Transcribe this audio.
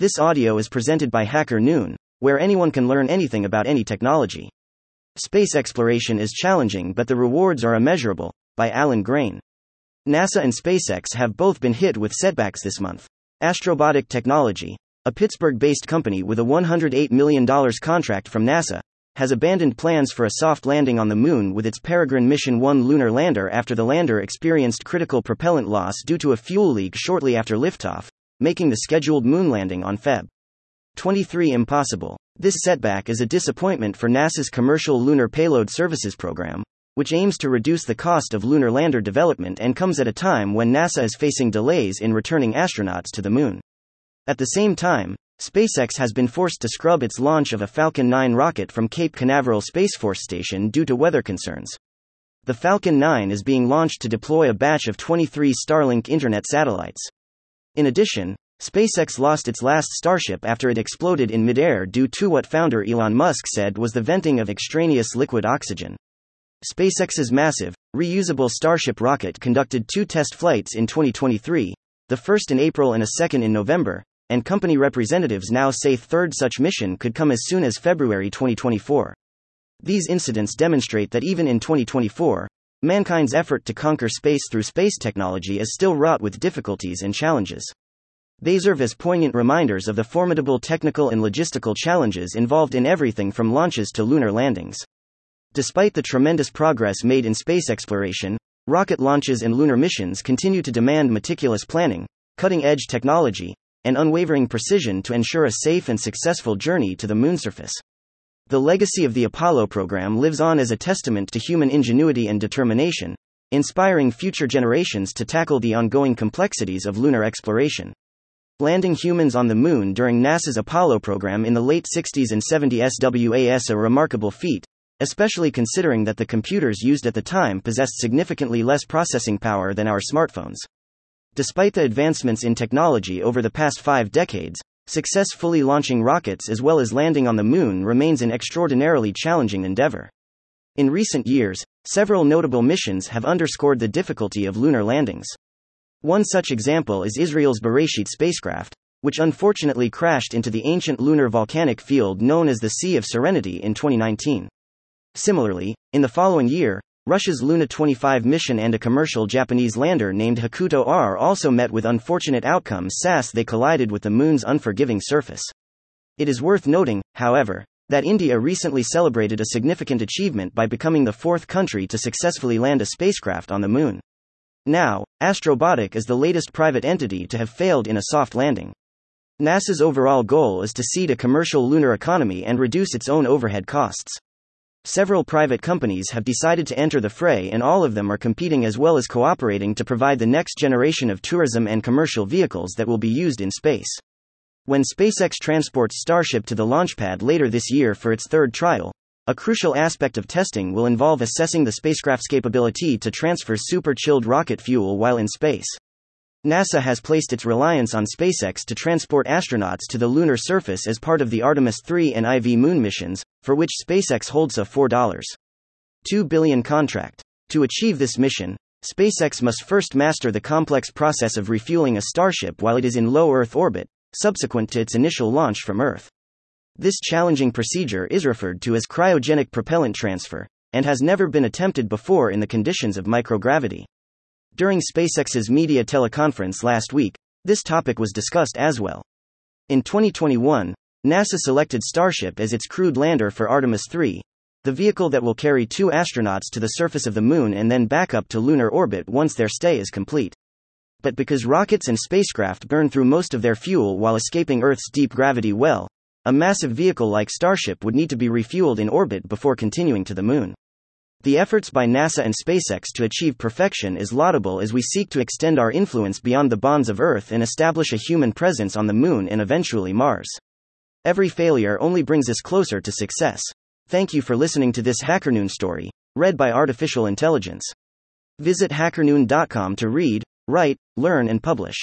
This audio is presented by Hacker Noon, where anyone can learn anything about any technology. Space exploration is challenging, but the rewards are immeasurable. By Allan Grain. NASA and SpaceX have both been hit with setbacks this month. Astrobotic Technology, a Pittsburgh based company with a $108 million contract from NASA, has abandoned plans for a soft landing on the Moon with its Peregrine Mission 1 lunar lander after the lander experienced critical propellant loss due to a fuel leak shortly after liftoff, making the scheduled moon landing on Feb. 23 impossible. This setback is a disappointment for NASA's Commercial Lunar Payload Services program, which aims to reduce the cost of lunar lander development and comes at a time when NASA is facing delays in returning astronauts to the moon. At the same time, SpaceX has been forced to scrub its launch of a Falcon 9 rocket from Cape Canaveral Space Force Station due to weather concerns. The Falcon 9 is being launched to deploy a batch of 23 Starlink Internet satellites. In addition, SpaceX lost its last Starship after it exploded in midair due to what founder Elon Musk said was the venting of extraneous liquid oxygen. SpaceX's massive, reusable Starship rocket conducted two test flights in 2023, the first in April and a second in November, and company representatives now say third such mission could come as soon as February 2024. These incidents demonstrate that even in 2024, mankind's effort to conquer space through space technology is still wrought with difficulties and challenges. They serve as poignant reminders of the formidable technical and logistical challenges involved in everything from launches to lunar landings. Despite the tremendous progress made in space exploration, rocket launches and lunar missions continue to demand meticulous planning, cutting edge technology, and unwavering precision to ensure a safe and successful journey to the moon surface. The legacy of the Apollo program lives on as a testament to human ingenuity and determination, inspiring future generations to tackle the ongoing complexities of lunar exploration. Landing humans on the moon during NASA's Apollo program in the late 60s and 70s was a remarkable feat, especially considering that the computers used at the time possessed significantly less processing power than our smartphones. Despite the advancements in technology over the past five decades, successfully launching rockets as well as landing on the moon remains an extraordinarily challenging endeavor. In recent years, several notable missions have underscored the difficulty of lunar landings. One such example is Israel's Beresheet spacecraft, which unfortunately crashed into the ancient lunar volcanic field known as the Sea of Serenity in 2019. Similarly, in the following year, Russia's Luna 25 mission and a commercial Japanese lander named Hakuto R also met with unfortunate outcomes as they collided with the Moon's unforgiving surface. It is worth noting, however, that India recently celebrated a significant achievement by becoming the fourth country to successfully land a spacecraft on the Moon. Now, Astrobotic is the latest private entity to have failed in a soft landing. NASA's overall goal is to seed a commercial lunar economy and reduce its own overhead costs. Several private companies have decided to enter the fray, and all of them are competing as well as cooperating to provide the next generation of tourism and commercial vehicles that will be used in space. When SpaceX transports Starship to the launch pad later this year for its third trial, a crucial aspect of testing will involve assessing the spacecraft's capability to transfer super chilled rocket fuel while in space. NASA has placed its reliance on SpaceX to transport astronauts to the lunar surface as part of the Artemis 3 and IV moon missions, for which SpaceX holds a $4.2 billion contract. To achieve this mission, SpaceX must first master the complex process of refueling a Starship while it is in low Earth orbit, subsequent to its initial launch from Earth. This challenging procedure is referred to as cryogenic propellant transfer, and has never been attempted before in the conditions of microgravity. During SpaceX's media teleconference last week, this topic was discussed as well. In 2021, NASA selected Starship as its crewed lander for Artemis 3, the vehicle that will carry two astronauts to the surface of the Moon and then back up to lunar orbit once their stay is complete. But because rockets and spacecraft burn through most of their fuel while escaping Earth's deep gravity well, a massive vehicle like Starship would need to be refueled in orbit before continuing to the Moon. The efforts by NASA and SpaceX to achieve perfection is laudable as we seek to extend our influence beyond the bonds of Earth and establish a human presence on the Moon and eventually Mars. Every failure only brings us closer to success. Thank you for listening to this HackerNoon story, read by Artificial Intelligence. Visit hackernoon.com to read, write, learn, and publish.